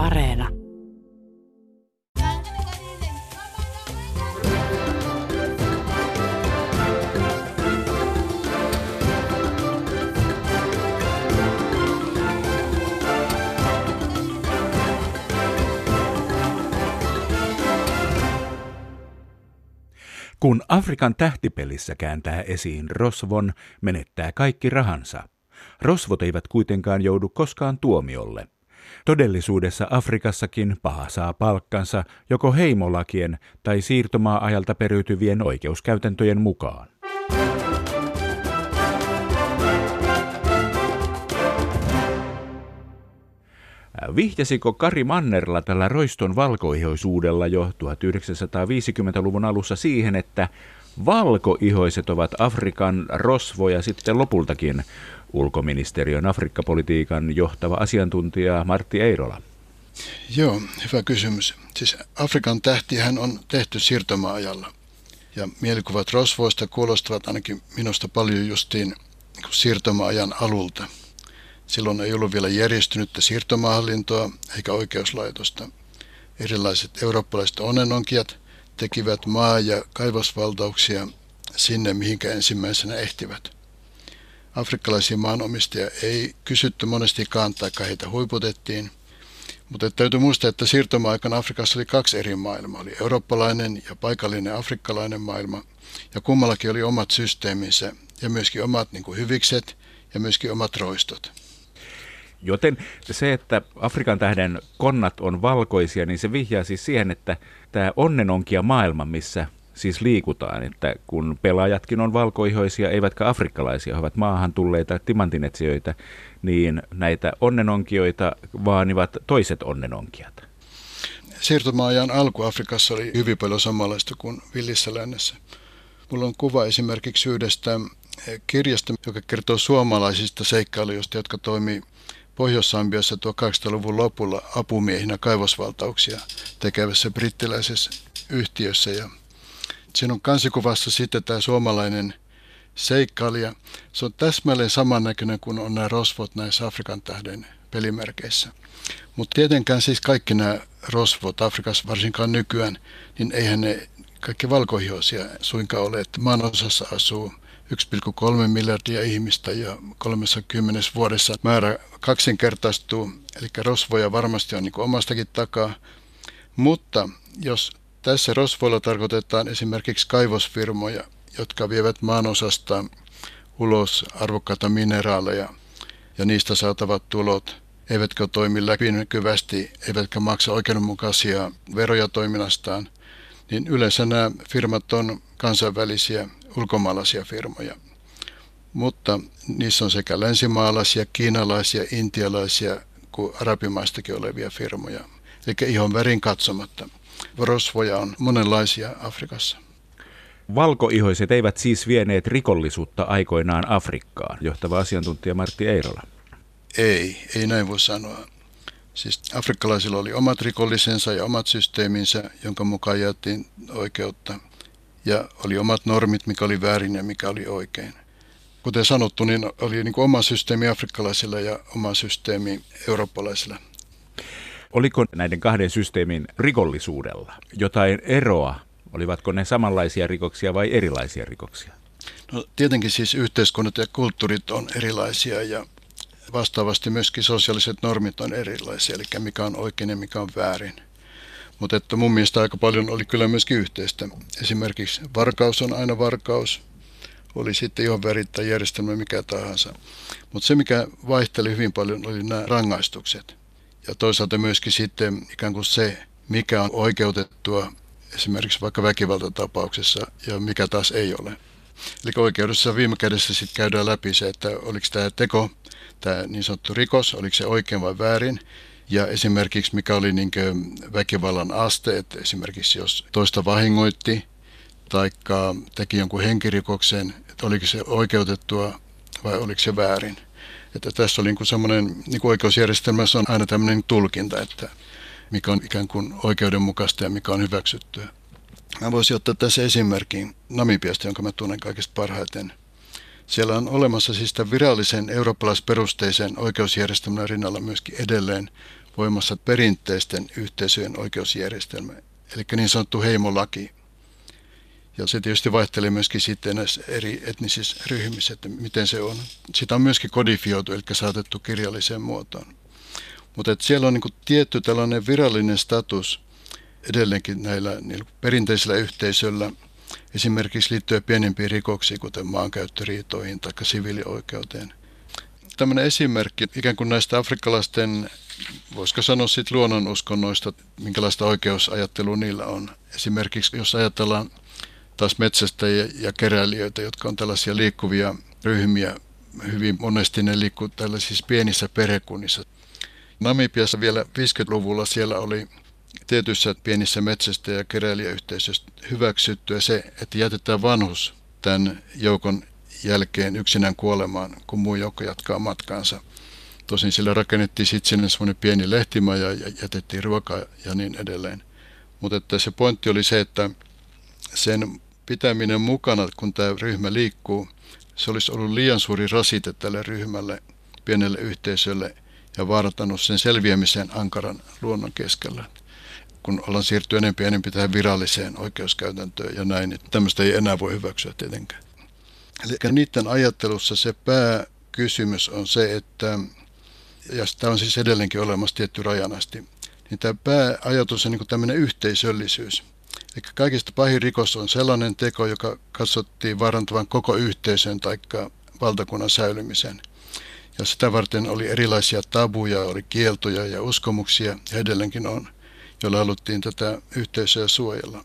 Areena. Kun Afrikan tähtipelissä kääntää esiin rosvon, menettää kaikki rahansa. Rosvot eivät kuitenkaan joudu koskaan tuomiolle. Todellisuudessa Afrikassakin paha saa palkkansa joko heimolakien tai siirtomaa-ajalta periytyvien oikeuskäytäntöjen mukaan. Vihjasiko Kari Mannerla tällä roiston valkoihoisuudella jo 1950-luvun alussa siihen, että valkoihoiset ovat Afrikan rosvoja sitten lopultakin ulkoministeriön Afrikkapolitiikan johtava asiantuntija Martti Eirola? Joo, hyvä kysymys. Siis Afrikan tähtihän on tehty siirtomaajalla. Ja mielikuvat rosvoista kuulostavat ainakin minusta paljon justiin niin siirtomaajan alulta – Silloin ei ollut vielä järjestynyttä siirtomaahallintoa eikä oikeuslaitosta. Erilaiset eurooppalaiset onnenonkijat tekivät maa- ja kaivosvaltauksia sinne, mihinkä ensimmäisenä ehtivät. Afrikkalaisia maanomistajia ei kysytty monestikaan tai heitä huiputettiin, mutta täytyy muistaa, että siirtomaa-aikana Afrikassa oli kaksi eri maailmaa. Oli eurooppalainen ja paikallinen afrikkalainen maailma, ja kummallakin oli omat systeeminsä ja myöskin omat niin kuin hyvikset ja myöskin omat roistot. Joten se, että Afrikan tähden konnat on valkoisia, niin se vihjaa siis siihen, että tämä onnenonkia maailma, missä siis liikutaan, että kun pelaajatkin on valkoihoisia, eivätkä afrikkalaisia, he ovat maahan tulleita timantinetsijöitä, niin näitä onnenonkioita vaanivat toiset onnenonkijat. Siirtomaajan alku Afrikassa oli hyvin paljon samanlaista kuin Villissä lännessä. Mulla on kuva esimerkiksi yhdestä kirjasta, joka kertoo suomalaisista seikkailuista, jotka toimii Pohjois-Sambiassa 1800-luvun lopulla apumiehinä kaivosvaltauksia tekevässä brittiläisessä yhtiössä. Ja siinä on kansikuvassa sitten tämä suomalainen seikkailija. Se on täsmälleen samannäköinen kuin on nämä rosvot näissä Afrikan tähden pelimerkeissä. Mutta tietenkään siis kaikki nämä rosvot Afrikassa, varsinkaan nykyään, niin eihän ne kaikki valkoihoisia suinkaan ole, että maan osassa asuu 1,3 miljardia ihmistä ja 30 vuodessa määrä kaksinkertaistuu, eli rosvoja varmasti on niin omastakin takaa. Mutta jos tässä rosvoilla tarkoitetaan esimerkiksi kaivosfirmoja, jotka vievät maanosasta ulos arvokkaita mineraaleja ja niistä saatavat tulot eivätkä toimi läpinäkyvästi, eivätkä maksa oikeudenmukaisia veroja toiminnastaan, niin yleensä nämä firmat on kansainvälisiä ulkomaalaisia firmoja. Mutta niissä on sekä länsimaalaisia, kiinalaisia, intialaisia kuin arabimaistakin olevia firmoja. Eli ihon värin katsomatta. Rosvoja on monenlaisia Afrikassa. Valkoihoiset eivät siis vieneet rikollisuutta aikoinaan Afrikkaan, johtava asiantuntija Martti Eirola. Ei, ei näin voi sanoa. Siis afrikkalaisilla oli omat rikollisensa ja omat systeeminsä, jonka mukaan jaettiin oikeutta ja oli omat normit, mikä oli väärin ja mikä oli oikein. Kuten sanottu, niin oli niin kuin oma systeemi afrikkalaisilla ja oma systeemi eurooppalaisilla. Oliko näiden kahden systeemin rikollisuudella jotain eroa? Olivatko ne samanlaisia rikoksia vai erilaisia rikoksia? No, tietenkin siis yhteiskunnat ja kulttuurit on erilaisia ja vastaavasti myöskin sosiaaliset normit on erilaisia, eli mikä on oikein ja mikä on väärin. Mutta että mun mielestä aika paljon oli kyllä myöskin yhteistä. Esimerkiksi varkaus on aina varkaus, oli sitten ihan värittä järjestelmä mikä tahansa. Mutta se, mikä vaihteli hyvin paljon, oli nämä rangaistukset. Ja toisaalta myöskin sitten ikään kuin se, mikä on oikeutettua esimerkiksi vaikka väkivaltatapauksessa ja mikä taas ei ole. Eli oikeudessa viime kädessä sitten käydään läpi se, että oliko tämä teko, tämä niin sanottu rikos, oliko se oikein vai väärin, ja esimerkiksi mikä oli niin väkivallan aste, että esimerkiksi jos toista vahingoitti tai teki jonkun henkirikoksen, että oliko se oikeutettua vai oliko se väärin. Että tässä oli niin semmoinen niin oikeusjärjestelmässä on aina tämmöinen tulkinta, että mikä on ikään kuin oikeudenmukaista ja mikä on hyväksyttyä. Mä voisin ottaa tässä esimerkin Namibiasta, jonka mä tunnen kaikista parhaiten. Siellä on olemassa siis virallisen eurooppalaisperusteisen oikeusjärjestelmän rinnalla myöskin edelleen voimassa perinteisten yhteisöjen oikeusjärjestelmä, eli niin sanottu heimolaki. Ja se tietysti vaihtelee myöskin sitten näissä eri etnisissä ryhmissä, että miten se on. Sitä on myöskin kodifioitu, eli saatettu kirjalliseen muotoon. Mutta siellä on niin tietty tällainen virallinen status edelleenkin näillä niin perinteisillä yhteisöillä, esimerkiksi liittyen pienempiin rikoksiin, kuten maankäyttöriitoihin tai siviilioikeuteen. Tällainen esimerkki ikään kuin näistä afrikkalaisten, voisiko sanoa sitten luonnonuskonnoista, minkälaista oikeusajattelua niillä on. Esimerkiksi jos ajatellaan taas metsästäjiä ja keräilijöitä, jotka on tällaisia liikkuvia ryhmiä, hyvin monesti ne liikkuu tällaisissa pienissä perhekunnissa. Namibiassa vielä 50-luvulla siellä oli tietyissä pienissä metsästä- ja keräilijäyhteisöissä hyväksyttyä se, että jätetään vanhus tämän joukon jälkeen yksinään kuolemaan, kun muu joukko jatkaa matkaansa. Tosin sillä rakennettiin sitten sinne semmoinen pieni lehtimaja ja jätettiin ruokaa ja niin edelleen. Mutta että se pointti oli se, että sen pitäminen mukana, kun tämä ryhmä liikkuu, se olisi ollut liian suuri rasite tälle ryhmälle, pienelle yhteisölle ja vaarantanut sen selviämisen ankaran luonnon keskellä. Kun ollaan siirtynyt enempi enempi tähän viralliseen oikeuskäytäntöön ja näin, niin tämmöistä ei enää voi hyväksyä tietenkään. Eli niiden ajattelussa se pääkysymys on se, että, ja tämä on siis edelleenkin olemassa tietty rajan asti, niin tämä pääajatus on niin tämmöinen yhteisöllisyys. Eli kaikista pahin rikos on sellainen teko, joka katsottiin vaarantavan koko yhteisön tai valtakunnan säilymisen. Ja sitä varten oli erilaisia tabuja, oli kieltoja ja uskomuksia, ja edelleenkin on, joilla haluttiin tätä yhteisöä suojella.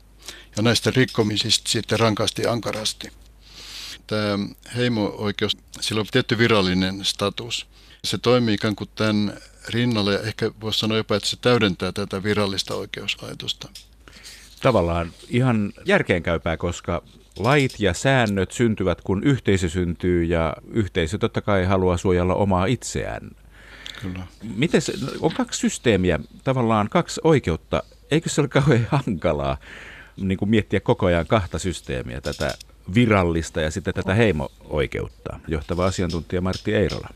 Ja näistä rikkomisista sitten rankasti ankarasti. Tämä heimo-oikeus, sillä on tietty virallinen status. Se toimii ikään kuin tämän rinnalle ja ehkä voisi sanoa jopa, että se täydentää tätä virallista oikeuslaitosta tavallaan ihan järkeenkäypää, koska lait ja säännöt syntyvät, kun yhteisö syntyy ja yhteisö totta kai haluaa suojella omaa itseään. Kyllä. Miten se, on kaksi systeemiä, tavallaan kaksi oikeutta. Eikö se ole kauhean hankalaa niin kuin miettiä koko ajan kahta systeemiä, tätä virallista ja sitten tätä heimo-oikeutta, johtava asiantuntija Martti Eirola?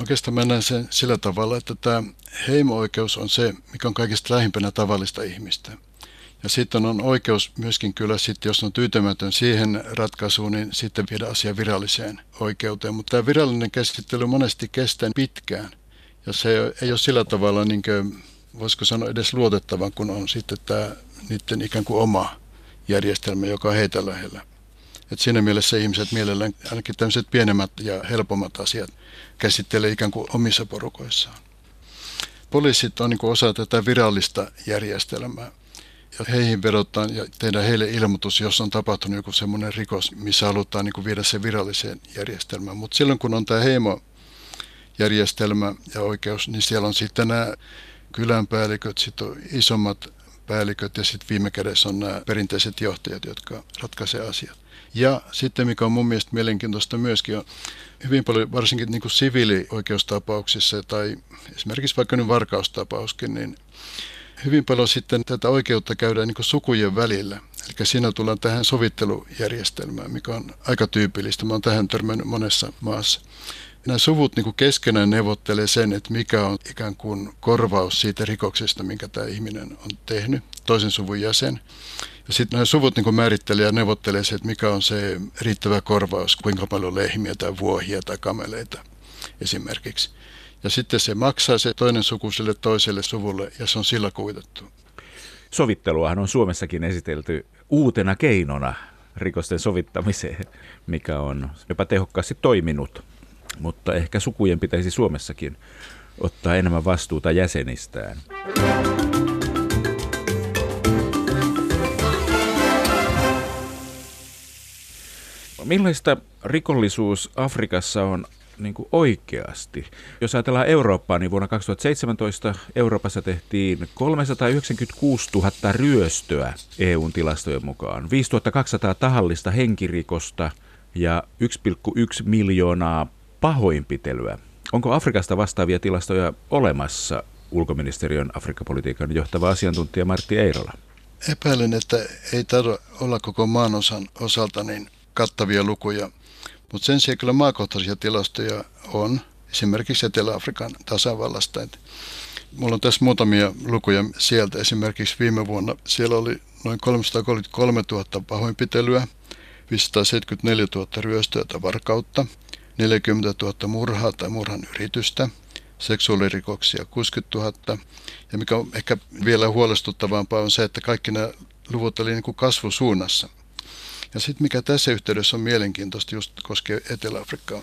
Oikeastaan mennään sen sillä tavalla, että tämä heimo-oikeus on se, mikä on kaikista lähimpänä tavallista ihmistä. Ja sitten on oikeus myöskin kyllä, sitten, jos on tyytymätön siihen ratkaisuun, niin sitten viedä asia viralliseen oikeuteen. Mutta tämä virallinen käsittely monesti kestää pitkään. Ja se ei ole sillä tavalla, niin kuin, voisiko sanoa edes luotettava, kun on sitten tämä niiden ikään kuin oma järjestelmä, joka on heitä lähellä. Et siinä mielessä ihmiset mielellään ainakin tämmöiset pienemmät ja helpommat asiat käsittelee ikään kuin omissa porukoissaan. Poliisit on niin osa tätä virallista järjestelmää ja heihin vedotaan ja tehdään heille ilmoitus, jos on tapahtunut joku semmoinen rikos, missä halutaan niin kuin viedä se viralliseen järjestelmään. Mutta silloin kun on tämä heimojärjestelmä ja oikeus, niin siellä on sitten nämä kylänpäälliköt, sitten on isommat päälliköt ja sitten viime kädessä on nämä perinteiset johtajat, jotka ratkaisevat asiat. Ja sitten mikä on mun mielestä mielenkiintoista myöskin on hyvin paljon, varsinkin niin kuin siviilioikeustapauksissa tai esimerkiksi vaikka nyt varkaustapauskin, niin hyvin paljon sitten tätä oikeutta käydään niin sukujen välillä. Eli siinä tullaan tähän sovittelujärjestelmään, mikä on aika tyypillistä. Mä oon tähän törmännyt monessa maassa. Nämä suvut niin keskenään neuvottelee sen, että mikä on ikään kuin korvaus siitä rikoksesta, minkä tämä ihminen on tehnyt, toisen suvun jäsen. Ja sitten nämä suvut niin määrittelee ja neuvottelee se, että mikä on se riittävä korvaus, kuinka paljon lehmiä tai vuohia tai kameleita esimerkiksi. Ja sitten se maksaa se toinen suku sille toiselle suvulle ja se on sillä kuitattu. Sovitteluahan on Suomessakin esitelty uutena keinona rikosten sovittamiseen, mikä on jopa tehokkaasti toiminut. Mutta ehkä sukujen pitäisi Suomessakin ottaa enemmän vastuuta jäsenistään. Millaista rikollisuus Afrikassa on niin kuin oikeasti. Jos ajatellaan Eurooppaa, niin vuonna 2017 Euroopassa tehtiin 396 000 ryöstöä EUn tilastojen mukaan, 5200 tahallista henkirikosta ja 1,1 miljoonaa pahoinpitelyä. Onko Afrikasta vastaavia tilastoja olemassa ulkoministeriön Afrikkapolitiikan johtava asiantuntija Martti Eirola? Epäilen, että ei tarvitse olla koko maanosan osalta niin kattavia lukuja. Mutta sen sijaan kyllä maakohtaisia tilastoja on, esimerkiksi Etelä-Afrikan tasavallasta. Et Mulla on tässä muutamia lukuja sieltä. Esimerkiksi viime vuonna siellä oli noin 333 000 pahoinpitelyä, 574 000 ryöstöä tai varkautta, 40 000 murhaa tai murhan yritystä, seksuaalirikoksia 60 000. Ja mikä on ehkä vielä huolestuttavampaa on se, että kaikki nämä luvut oli niin kasvusuunnassa. Ja sitten mikä tässä yhteydessä on mielenkiintoista, just koskee Etelä-Afrikkaa,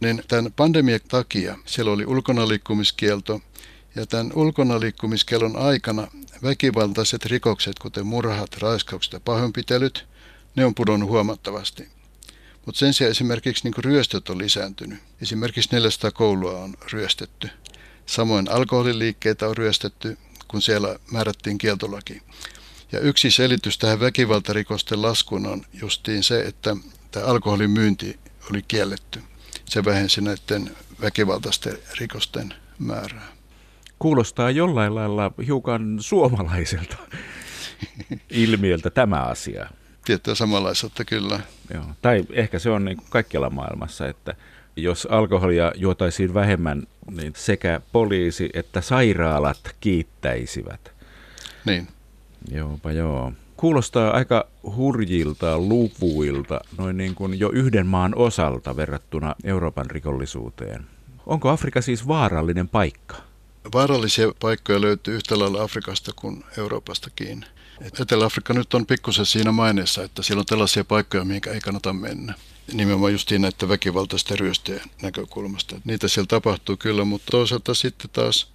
niin tämän pandemian takia siellä oli ulkonaliikkumiskielto, ja tämän ulkonaliikkumiskielon aikana väkivaltaiset rikokset, kuten murhat, raiskaukset ja pahoinpitelyt, ne on pudonnut huomattavasti. Mutta sen sijaan esimerkiksi niin ryöstöt on lisääntynyt. Esimerkiksi 400 koulua on ryöstetty. Samoin alkoholiliikkeitä on ryöstetty, kun siellä määrättiin kieltolaki. Ja yksi selitys tähän väkivaltarikosten laskuun on justiin se, että tämä alkoholin myynti oli kielletty. Se vähensi näiden väkivaltaisten rikosten määrää. Kuulostaa jollain lailla hiukan suomalaiselta ilmiöltä tämä asia. Tiettyä samanlaisuutta kyllä. Joo. Tai ehkä se on niin kuin kaikkialla maailmassa, että jos alkoholia juotaisiin vähemmän, niin sekä poliisi että sairaalat kiittäisivät. Niin. Joopa joo. Kuulostaa aika hurjilta luvuilta noin niin kuin jo yhden maan osalta verrattuna Euroopan rikollisuuteen. Onko Afrika siis vaarallinen paikka? Vaarallisia paikkoja löytyy yhtä lailla Afrikasta kuin Euroopastakin. Etelä-Afrikka nyt on pikkusen siinä maineessa, että siellä on tällaisia paikkoja, mihin ei kannata mennä. Nimenomaan just näitä väkivaltaisten ryöstöjen näkökulmasta. Niitä siellä tapahtuu kyllä, mutta toisaalta sitten taas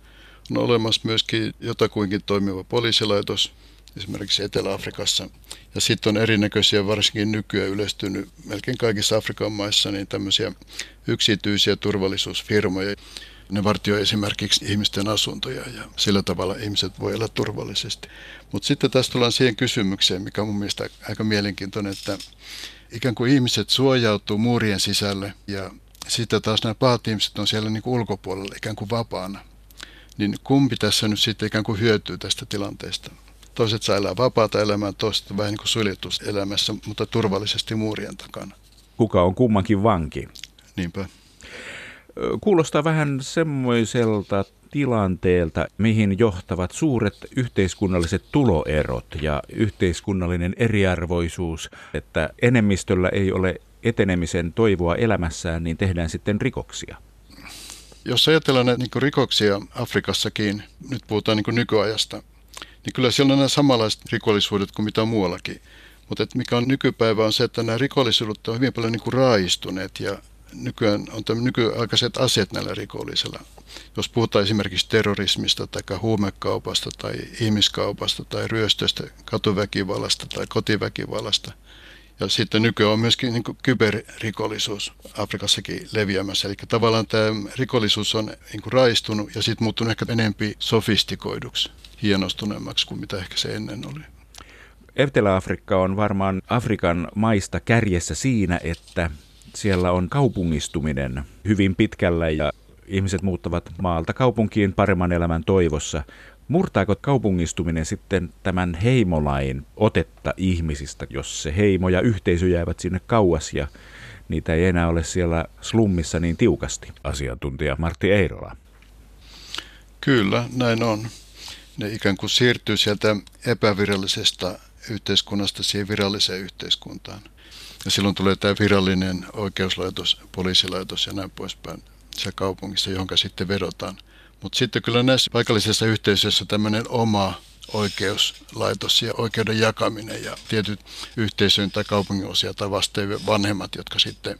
on olemassa myöskin jotakuinkin toimiva poliisilaitos, esimerkiksi Etelä-Afrikassa. Ja sitten on erinäköisiä, varsinkin nykyään yleistynyt melkein kaikissa Afrikan maissa, niin tämmöisiä yksityisiä turvallisuusfirmoja. Ne vartioi esimerkiksi ihmisten asuntoja ja sillä tavalla ihmiset voi elää turvallisesti. Mutta sitten tässä tullaan siihen kysymykseen, mikä on mun mielestä aika mielenkiintoinen, että ikään kuin ihmiset suojautuu muurien sisälle ja sitten taas nämä pahat ihmiset on siellä niin kuin ulkopuolella ikään kuin vapaana. Niin kumpi tässä nyt sitten ikään kuin hyötyy tästä tilanteesta? Toiset saa elää vapaata elämää, toiset vähän niin kuin suljetussa elämässä, mutta turvallisesti muurien takana. Kuka on kummankin vanki? Niinpä. Kuulostaa vähän semmoiselta tilanteelta, mihin johtavat suuret yhteiskunnalliset tuloerot ja yhteiskunnallinen eriarvoisuus, että enemmistöllä ei ole etenemisen toivoa elämässään, niin tehdään sitten rikoksia. Jos ajatellaan näitä niin rikoksia Afrikassakin, nyt puhutaan niin nykyajasta, niin kyllä siellä on nämä samanlaiset rikollisuudet kuin mitä muuallakin. Mutta mikä on nykypäivä on se, että nämä rikollisuudet on hyvin paljon niin kuin raajistuneet ja nykyään on nykyaikaiset aseet näillä rikollisilla. Jos puhutaan esimerkiksi terrorismista tai huumekaupasta tai ihmiskaupasta tai ryöstöstä, katuväkivallasta tai kotiväkivallasta. Ja sitten nykyään on myöskin niin kyberrikollisuus Afrikassakin leviämässä. Eli tavallaan tämä rikollisuus on niin kuin raistunut ja sitten muuttunut ehkä enempi sofistikoiduksi, hienostuneemmaksi kuin mitä ehkä se ennen oli. Etelä-Afrikka on varmaan Afrikan maista kärjessä siinä, että siellä on kaupungistuminen hyvin pitkällä ja ihmiset muuttavat maalta kaupunkiin paremman elämän toivossa. Murtaako kaupungistuminen sitten tämän heimolain otetta ihmisistä, jos se heimo ja yhteisö jäävät sinne kauas ja niitä ei enää ole siellä slummissa niin tiukasti? Asiantuntija Martti Eirola. Kyllä, näin on. Ne ikään kuin siirtyy sieltä epävirallisesta yhteiskunnasta siihen viralliseen yhteiskuntaan. Ja silloin tulee tämä virallinen oikeuslaitos, poliisilaitos ja näin poispäin se kaupungissa, johon sitten vedotaan. Mutta sitten kyllä näissä paikallisissa yhteisöissä tämmöinen oma oikeuslaitos ja oikeuden jakaminen ja tietyt yhteisöjen tai kaupungin osia tai vastaavia vanhemmat, jotka sitten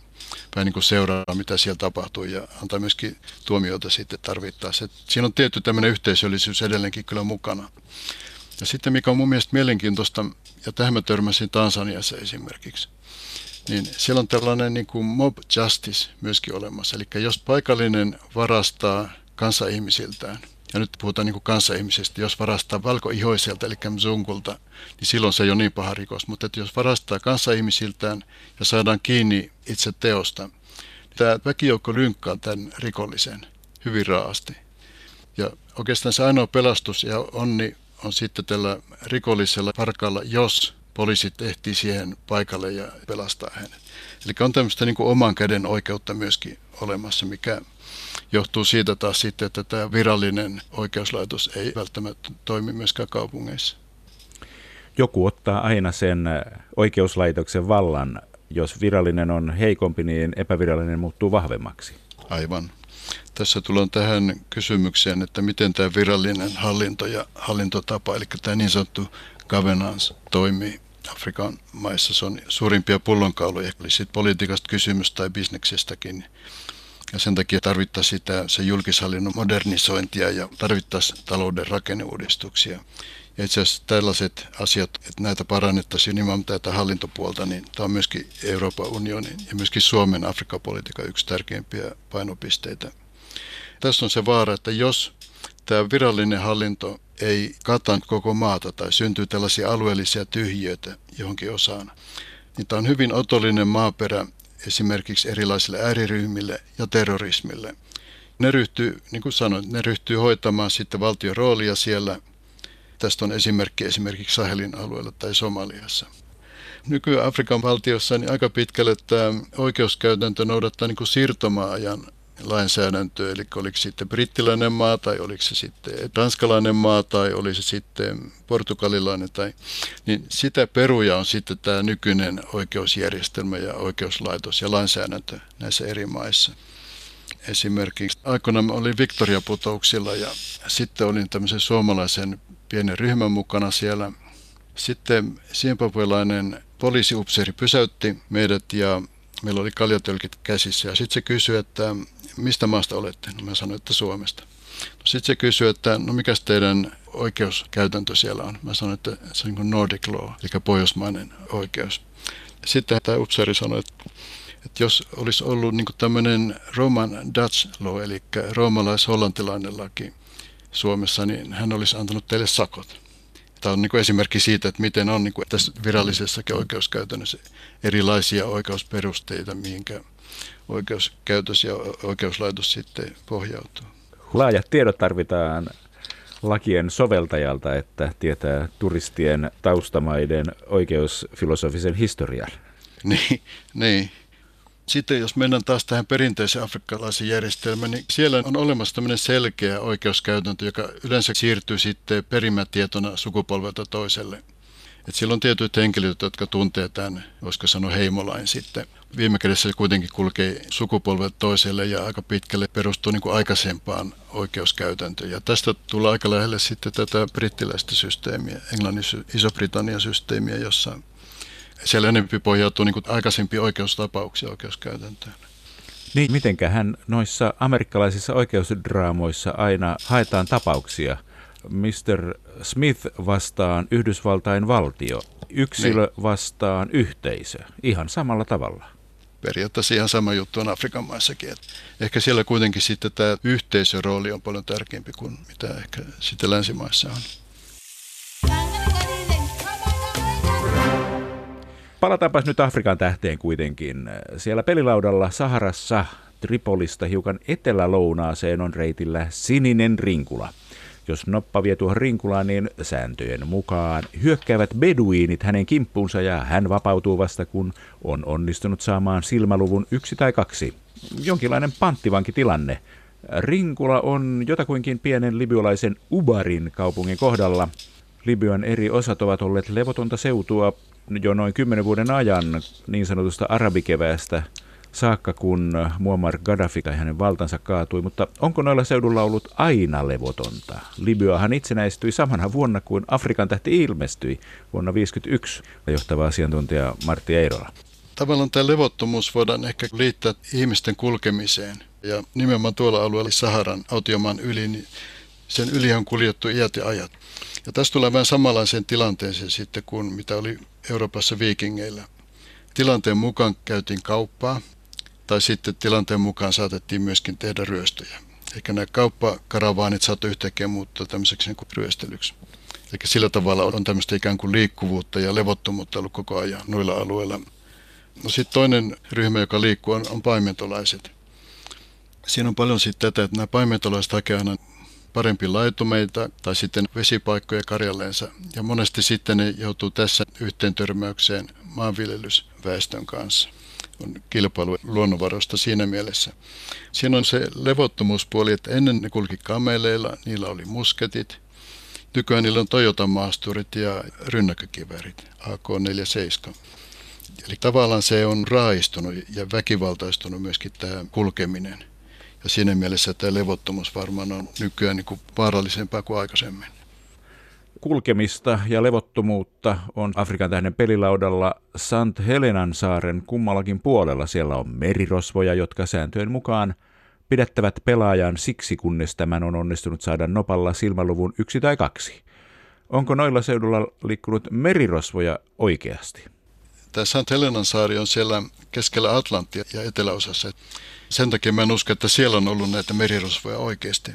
vähän niin kuin seuraa, mitä siellä tapahtuu ja antaa myöskin tuomioita sitten tarvittaessa. Siinä on tietty tämmöinen yhteisöllisyys edelleenkin kyllä mukana. Ja sitten mikä on mun mielestä mielenkiintoista, ja tähän mä törmäsin Tansaniassa esimerkiksi, niin siellä on tällainen niin kuin mob justice myöskin olemassa. Eli jos paikallinen varastaa kansaihmisiltään, ja nyt puhutaan niin kuin kanssaihmisistä, jos varastaa valkoihoiselta, eli mzungulta, niin silloin se ei ole niin paha rikos. Mutta että jos varastaa kanssaihmisiltään ja saadaan kiinni itse teosta, niin tämä väkijoukko lynkkaa tämän rikollisen hyvin raasti. Ja oikeastaan se ainoa pelastus ja onni on sitten tällä rikollisella parkalla, jos poliisit ehtii siihen paikalle ja pelastaa hänet. Eli on tämmöistä niin oman käden oikeutta myöskin olemassa, mikä johtuu siitä taas sitten, että tämä virallinen oikeuslaitos ei välttämättä toimi myöskään kaupungeissa. Joku ottaa aina sen oikeuslaitoksen vallan. Jos virallinen on heikompi, niin epävirallinen muuttuu vahvemmaksi. Aivan. Tässä tullaan tähän kysymykseen, että miten tämä virallinen hallinto ja hallintotapa, eli tämä niin sanottu governance toimii. Afrikan maissa se on suurimpia pullonkauloja, oli sitten politiikasta kysymys tai bisneksestäkin. Ja sen takia tarvittaisiin sitä, se julkishallinnon modernisointia ja tarvittaisiin talouden rakenneuudistuksia. Ja itse asiassa tällaiset asiat, että näitä parannettaisiin nimenomaan tätä hallintopuolta, niin tämä on myöskin Euroopan unionin ja myöskin Suomen Afrikka-politiikan yksi tärkeimpiä painopisteitä. Tässä on se vaara, että jos tämä virallinen hallinto ei kata koko maata tai syntyy tällaisia alueellisia tyhjiöitä johonkin osaan, niin tämä on hyvin otollinen maaperä esimerkiksi erilaisille ääriryhmille ja terrorismille. Ne ryhtyy, niin kuin sanoin, ne ryhtyy hoitamaan sitten valtion roolia siellä. Tästä on esimerkki esimerkiksi Sahelin alueella tai Somaliassa. Nykyään Afrikan valtiossa niin aika pitkälle tämä oikeuskäytäntö noudattaa niin kuin siirtomaajan lainsäädäntöä, eli oliko sitten brittiläinen maa tai oliko se sitten tanskalainen maa tai oli se sitten portugalilainen, tai, niin sitä peruja on sitten tämä nykyinen oikeusjärjestelmä ja oikeuslaitos ja lainsäädäntö näissä eri maissa. Esimerkiksi aikoinaan olin Victoria-putouksilla ja sitten olin tämmöisen suomalaisen pienen ryhmän mukana siellä. Sitten siempapuelainen poliisiupseeri pysäytti meidät ja meillä oli kaljatölkit käsissä ja sitten se kysyi, että mistä maasta olette? No mä sanoin, että Suomesta. No sitten se kysyi, että no mikä teidän oikeuskäytäntö siellä on? Mä sanoin, että se on niin Nordic law, eli pohjoismainen oikeus. Sitten tämä upseeri sanoi, että, että jos olisi ollut niin tämmöinen Roman Dutch law, eli roomalais-hollantilainen laki Suomessa, niin hän olisi antanut teille sakot. Tämä on niin esimerkki siitä, että miten on niin tässä virallisessakin oikeuskäytännössä erilaisia oikeusperusteita, mihinkä oikeuskäytös ja oikeuslaitos sitten pohjautuu. Laajat tiedot tarvitaan lakien soveltajalta, että tietää turistien taustamaiden oikeusfilosofisen historian. Niin, niin. Sitten jos mennään taas tähän perinteiseen afrikkalaisen järjestelmään, niin siellä on olemassa tämmöinen selkeä oikeuskäytäntö, joka yleensä siirtyy sitten perimätietona sukupolvelta toiselle. Et siellä on tietyt henkilöt, jotka tuntee tämän, voisiko sanoa heimolain sitten. Viime kädessä se kuitenkin kulkee sukupolvet toiselle ja aika pitkälle perustuu niin kuin aikaisempaan oikeuskäytäntöön. Ja tästä tulee aika lähelle sitten tätä brittiläistä systeemiä, Englannin Iso-Britannian systeemiä, jossa siellä enemmän pohjautuu niin aikaisempiin oikeustapauksia oikeuskäytäntöön. Niin, mitenkähän noissa amerikkalaisissa oikeusdraamoissa aina haetaan tapauksia – Mr. Smith vastaan Yhdysvaltain valtio, yksilö niin. vastaan yhteisö, ihan samalla tavalla. Periaatteessa ihan sama juttu on Afrikan maissakin. Et ehkä siellä kuitenkin sitten tämä yhteisörooli on paljon tärkeämpi kuin mitä ehkä sitten länsimaissa on. Palataanpas nyt Afrikan tähteen kuitenkin. Siellä pelilaudalla Saharassa Tripolista hiukan etelä-lounaaseen on reitillä sininen rinkula – jos noppa vie tuohon rinkulaan, niin sääntöjen mukaan hyökkäävät beduiinit hänen kimppuunsa ja hän vapautuu vasta kun on onnistunut saamaan silmäluvun yksi tai kaksi. Jonkinlainen panttivankitilanne. Rinkula on jotakuinkin pienen libyalaisen Ubarin kaupungin kohdalla. Libyan eri osat ovat olleet levotonta seutua jo noin kymmenen vuoden ajan niin sanotusta arabikeväästä – saakka, kun Muammar Gaddafi tai hänen valtansa kaatui, mutta onko noilla seudulla ollut aina levotonta? Libyahan itsenäistyi samana vuonna kuin Afrikan tähti ilmestyi vuonna 1951, johtava asiantuntija Martti Eirola. Tavallaan tämä levottomuus voidaan ehkä liittää ihmisten kulkemiseen. Ja nimenomaan tuolla alueella Saharan autiomaan yli, niin sen yli on kuljettu iät ja ajat. Ja tässä tulee vähän samanlaiseen tilanteeseen sitten kuin mitä oli Euroopassa viikingeillä. Tilanteen mukaan käytiin kauppaa, tai sitten tilanteen mukaan saatettiin myöskin tehdä ryöstöjä. Eikä nämä kauppakaravaanit saatu yhtäkkiä muuttua tämmöiseksi niin kuin ryöstelyksi. Eli sillä tavalla on tämmöistä ikään kuin liikkuvuutta ja levottomuutta ollut koko ajan noilla alueilla. No sitten toinen ryhmä, joka liikkuu, on, on paimentolaiset. Siinä on paljon sitten tätä, että nämä paimentolaiset hakevat aina parempi laitumeita tai sitten vesipaikkoja karjalleensa. Ja monesti sitten ne joutuu tässä yhteen törmäykseen maanviljelysväestön kanssa on kilpailu luonnonvaroista siinä mielessä. Siinä on se levottomuuspuoli, että ennen ne kulki kameleilla, niillä oli musketit. Nykyään niillä on Toyota-maasturit ja rynnäkkökivärit, AK-47. Eli tavallaan se on raaistunut ja väkivaltaistunut myöskin tämä kulkeminen. Ja siinä mielessä tämä levottomuus varmaan on nykyään niin kuin vaarallisempaa kuin aikaisemmin kulkemista ja levottomuutta on Afrikan tähden pelilaudalla Sant Helenan saaren kummallakin puolella. Siellä on merirosvoja, jotka sääntöjen mukaan pidättävät pelaajan siksi, kunnes tämän on onnistunut saada nopalla silmäluvun yksi tai kaksi. Onko noilla seudulla liikkunut merirosvoja oikeasti? Tämä Sant Helenan saari on siellä keskellä Atlanttia ja eteläosassa. Sen takia mä en usko, että siellä on ollut näitä merirosvoja oikeasti.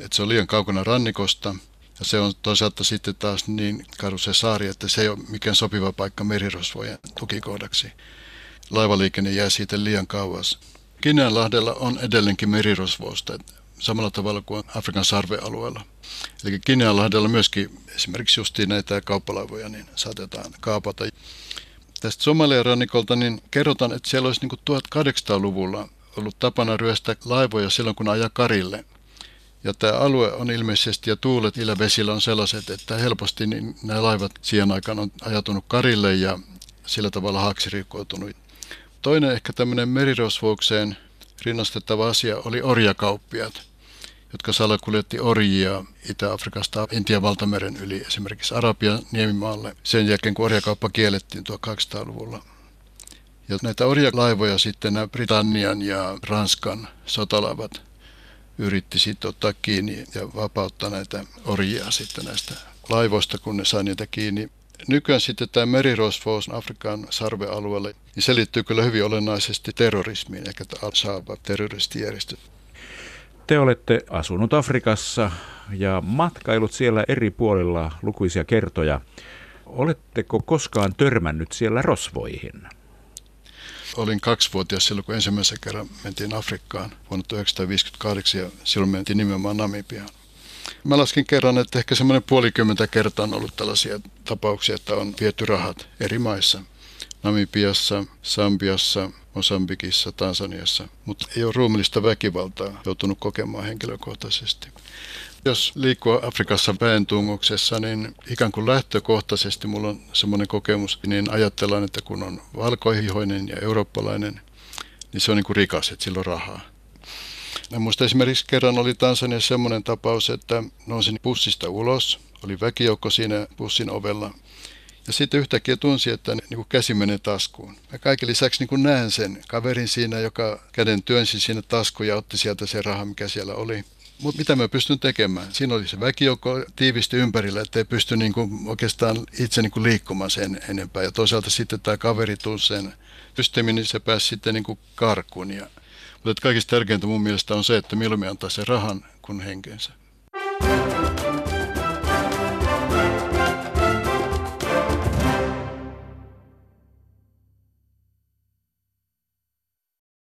Että se on liian kaukana rannikosta – ja se on toisaalta sitten taas niin karu se saari, että se ei ole mikään sopiva paikka merirosvojen tukikohdaksi. Laivaliikenne jää siitä liian kauas. Kineanlahdella on edelleenkin merirosvousta, samalla tavalla kuin Afrikan sarvealueella. Eli Kineanlahdella myöskin esimerkiksi justiin näitä kauppalaivoja niin saatetaan kaapata. Tästä Somalian rannikolta niin kerrotaan, että siellä olisi niin 1800-luvulla ollut tapana ryöstää laivoja silloin, kun ajaa karille – ja tämä alue on ilmeisesti ja tuulet ilävesillä on sellaiset, että helposti niin nämä laivat siihen aikaan on ajatunut karille ja sillä tavalla haaksi rikkoutunut. Toinen ehkä tämmöinen merirosvoukseen rinnastettava asia oli orjakauppiat, jotka salakuljetti orjia Itä-Afrikasta Intian valtameren yli esimerkiksi Arabian niemimaalle sen jälkeen, kun orjakauppa kiellettiin 1800-luvulla. Ja näitä orjalaivoja sitten nämä Britannian ja Ranskan sotalaivat yritti sitten ottaa kiinni ja vapauttaa näitä orjia sitten näistä laivoista, kun ne sai niitä kiinni. Nykyään sitten tämä merirosvous Afrikan sarvealueelle, niin se liittyy kyllä hyvin olennaisesti terrorismiin, eikä Al-Shabaab terroristijärjestö. Te olette asunut Afrikassa ja matkailut siellä eri puolilla lukuisia kertoja. Oletteko koskaan törmännyt siellä rosvoihin? olin kaksivuotias silloin, kun ensimmäisen kerran mentiin Afrikkaan vuonna 1958 ja silloin mentiin nimenomaan Namibiaan. Mä laskin kerran, että ehkä semmoinen puolikymmentä kertaa on ollut tällaisia tapauksia, että on viety rahat eri maissa. Namibiassa, Sambiassa, Mosambikissa, Tansaniassa, mutta ei ole ruumillista väkivaltaa joutunut kokemaan henkilökohtaisesti. Jos liikkuu Afrikassa väentungoksessa, niin ikään kuin lähtökohtaisesti mulla on semmoinen kokemus, niin ajatellaan, että kun on valkoihoinen ja eurooppalainen, niin se on niin kuin rikas, että sillä on rahaa. Ja muista esimerkiksi kerran oli Tansaniassa semmoinen tapaus, että nousin bussista ulos, oli väkijoukko siinä bussin ovella, ja sitten yhtäkkiä tunsi, että niin kuin käsi menee taskuun. Ja kaiken lisäksi niin kuin näen sen kaverin siinä, joka käden työnsi sinne taskuun ja otti sieltä se raha, mikä siellä oli. Mutta mitä mä pystyn tekemään? Siinä oli se väkijoukko tiivisti ympärillä, ettei pysty niinku oikeastaan itse niinku liikkumaan sen enempää. Ja toisaalta sitten tämä kaveri tunsi sen systeemin, niin se pääsi sitten niinku karkuun. Ja, mutta kaikista tärkeintä mun mielestä on se, että milloin antaa sen rahan kuin henkensä.